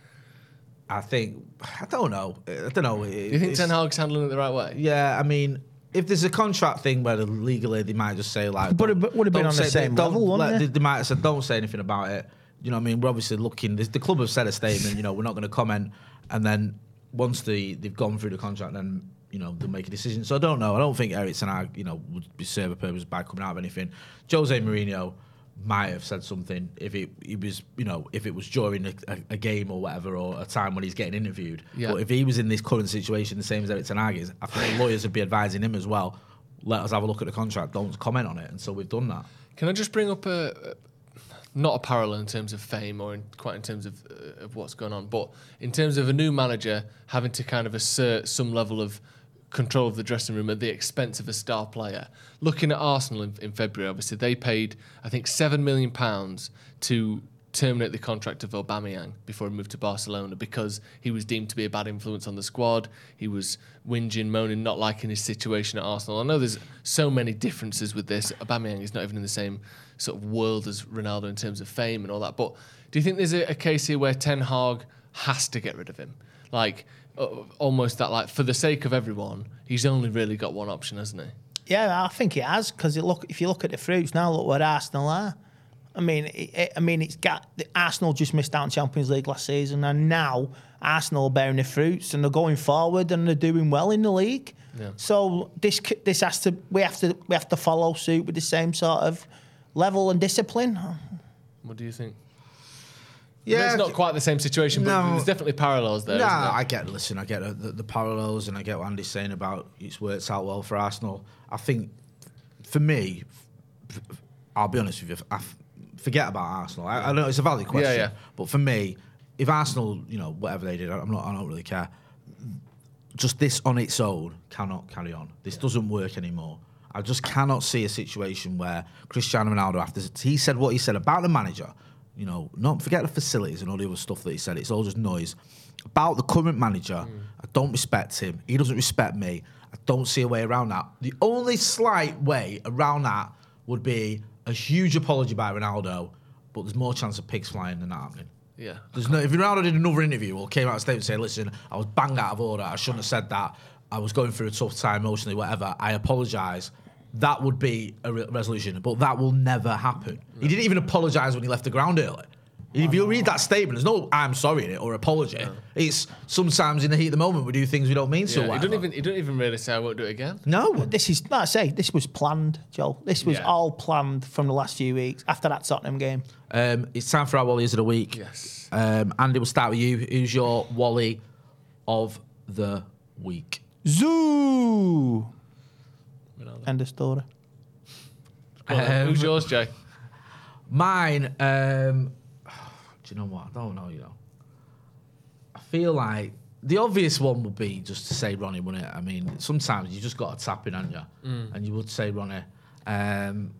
I think, I don't know. I don't know. Do you think Ten Hag's handling it the right way? Yeah, I mean, if there's a contract thing where the legally they might just say like, But it would have been on the same don't level, wouldn't let-? They, they might have said, don't say anything about it. You know what I mean? We're obviously looking. The, club have said a statement. You know, we're not going to comment. And then once the they've gone through the contract, then you know they'll make a decision. So I don't know. I don't think Erik Ten Hag, you know, would be serve a purpose by coming out of anything. Jose Mourinho might have said something if it he was you know if it was during a, a, a game or whatever or a time when he's getting interviewed. Yeah. But if he was in this current situation, the same as Erik Ten Hag is, I think lawyers would be advising him as well. Let us have a look at the contract. Don't comment on it. And so we've done that. Can I just bring up a, a- not a parallel in terms of fame or in, quite in terms of uh, of what's going on, but in terms of a new manager having to kind of assert some level of control of the dressing room at the expense of a star player. Looking at Arsenal in, in February, obviously they paid I think seven million pounds to terminate the contract of Aubameyang before he moved to Barcelona because he was deemed to be a bad influence on the squad. He was whinging, moaning, not liking his situation at Arsenal. I know there's so many differences with this. Aubameyang is not even in the same sort of world as Ronaldo in terms of fame and all that. But do you think there's a, a case here where Ten Hag has to get rid of him? Like Uh, almost that, like for the sake of everyone, he's only really got one option, hasn't he? Yeah, I think it has because look, if you look at the fruits now, look where Arsenal are. I mean, it, it- I mean, it's got Arsenal just missed out on Champions League last season, and now Arsenal are bearing the fruits and they're going forward and they're doing well in the league. Yeah. So this this has to we have to we have to follow suit with the same sort of level and discipline. What do you think? Yeah, it's not quite the same situation, but No. there's definitely parallels there. There? I get. Listen, I get the, the parallels, and I get what Andy's saying about it's worked out well for Arsenal. I think, for me, I'll be honest with you. I f- forget about Arsenal. I, I know it's a valid question, yeah. but for me, if Arsenal, you know, whatever they did, I'm not. I don't really care. Just this on its own cannot carry on. This doesn't work anymore. I just cannot see a situation where Cristiano Ronaldo, after he said what he said about the manager, you know, not forget the facilities and all the other stuff that he said. It's all just noise. About the current manager, I don't respect him. He doesn't respect me. I don't see a way around that. The only slight way around that would be a huge apology by Ronaldo, but there's more chance of pigs flying than that happening. Yeah. There's no, if Ronaldo did another interview or came out of statement saying, listen, I was bang out of order, I shouldn't have said that, I was going through a tough time emotionally, whatever, I apologise, that would be a re- resolution. But that will never happen. He didn't even apologise when he left the ground early. If you read that statement, there's no I'm sorry in it or apology. It's sometimes in the heat of the moment we do things we don't mean to. Yeah, he whatever. don't even he don't even really say I won't do it again. No. This is like I say, this was planned, Joel. This was Yeah. all planned from the last few weeks after that Tottenham game. Um, it's time for our Wallies of the week. Yes. Um, Andy, we'll start with you. Who's your Wally of the week? Zoo. Ronaldo. End of story. Go on then. Who's yours, Jay? Mine, um, [sighs] do you know what? I don't know, you know. I feel like the obvious one would be just to say Ronnie, wouldn't it? I mean, sometimes you just got to tap in, haven't you? Mm. And you would say Ronnie. Um,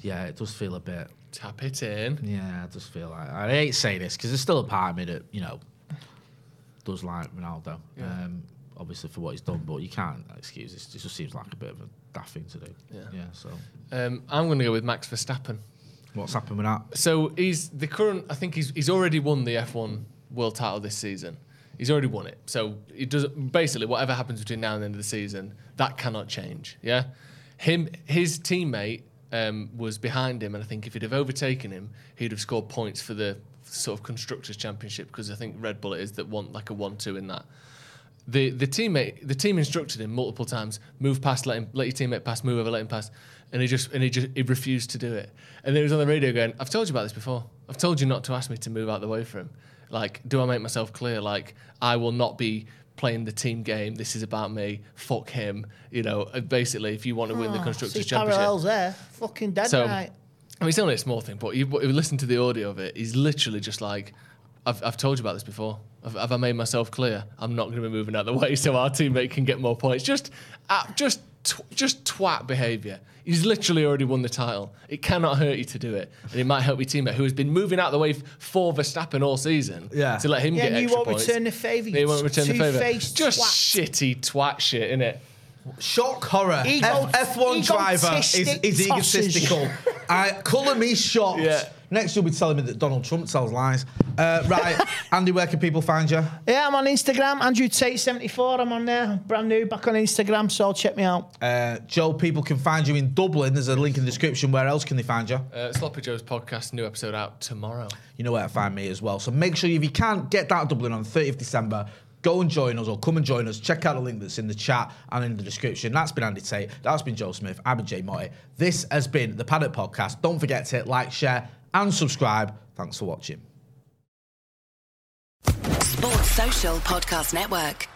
yeah, it does feel a bit. Tap it in. Yeah, it does feel like. I hate saying this because there's still a part of me that, you know, does like Ronaldo. Yeah. Um, obviously for what he's done, but you can't excuse this. It just seems like a bit of a daft thing to do. Yeah. Yeah, so Um, I'm going to go with Max Verstappen. what's happened with that? So he's the current. I think he's he's already won the F1 world title this season. He's already won it. So it does basically whatever happens between now and the end of the season, that cannot change. Yeah, him his teammate um, was behind him, and I think if he'd have overtaken him, he'd have scored points for the sort of constructors championship because I think Red Bull it is that want like a one-two in that. The the teammate the team instructed him multiple times move past let him let your teammate pass move over let him pass. And he just and he just he refused to do it. And then he was on the radio going I've told you about this before. I've told you not to ask me to move out the way for him. Like do I make myself clear? Like I will not be playing the team game. This is about me. Fuck him. You know uh, basically if you want to win the Oh, constructors championship parallels there. Fucking dead so, right. I mean, it's only a small thing, but you, but you listen to the audio of it. He's literally just like, I've, I've told you about this before. Have, have I made myself clear? I'm not going to be moving out the way so our teammate can get more points. Just, uh, just, tw- just twat behaviour. He's literally already won the title. It cannot hurt you to do it, and it might help your teammate who has been moving out the way f- for Verstappen all season. Yeah. To let him Yeah, get and you extra won't points. return the favour, He you won't return the favour. Just twat. shitty twat shit, innit? Shock horror. Ego- F- F1 driver is, is egotistical. [laughs] I colour me shocked. Yeah. Next, you'll be telling me that Donald Trump tells lies. Uh, right, [laughs] Andy, where can people find you? Yeah, I'm on Instagram. Andrew Tate 74. I'm on there. Brand new, back on Instagram. So check me out. Uh, Joe, people can find you in Dublin. There's a link in the description. Where else can they find you? Uh, Sloppy Joe's podcast, new episode out tomorrow. You know where to find me as well. So make sure if you can't get down to Dublin on the 30th of December, go and join us or come and join us. Check out the link that's in the chat and in the description. That's been Andy Tate. That's been Joe Smith. I've been Jay Motti. This has been the Paddock Podcast. Don't forget to hit like, share, and subscribe. Thanks for watching. Sports Social Podcast Network.